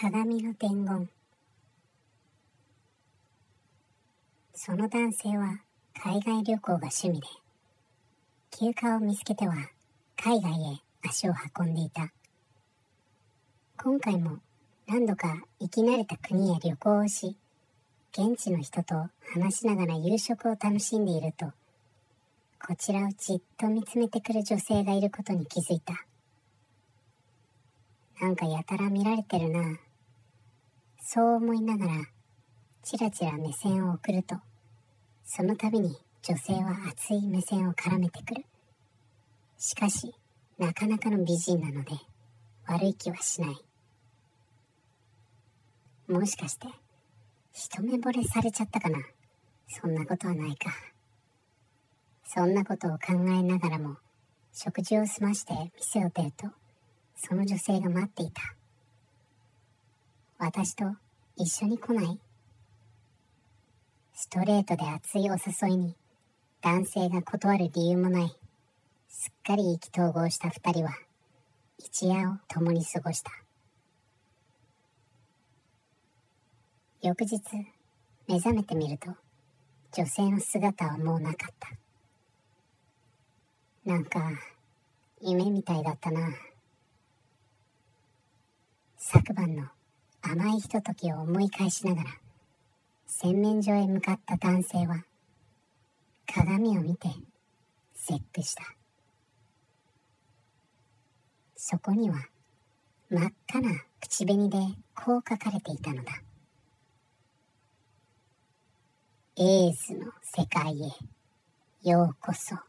鏡の伝言。その男性は海外旅行が趣味で休暇を見つけては海外へ足を運んでいた。今回も何度か行き慣れた国へ旅行をし現地の人と話しながら夕食を楽しんでいるとこちらをじっと見つめてくる女性がいることに気づいた。なんかやたら見られてるなそう思いながらちらちら目線を送るとその度に女性は熱い目線を絡めてくる。しかしなかなかの美人なので悪い気はしない。もしかして一目惚れされちゃったかな？そんなことはないか。そんなことを考えながらも食事を済まして店を出るとその女性が待っていた。私と一緒に来ない？ストレートで熱いお誘いに男性が断る理由もない。すっかり意気投合した二人は一夜を共に過ごした。翌日目覚めてみると女性の姿はもうなかった。なんか夢みたいだったな。昨晩の甘いひとときを思い返しながら洗面所へ向かった男性は鏡を見て絶句した。そこには真っ赤な口紅でこう書かれていたのだ。エースの世界へようこそ。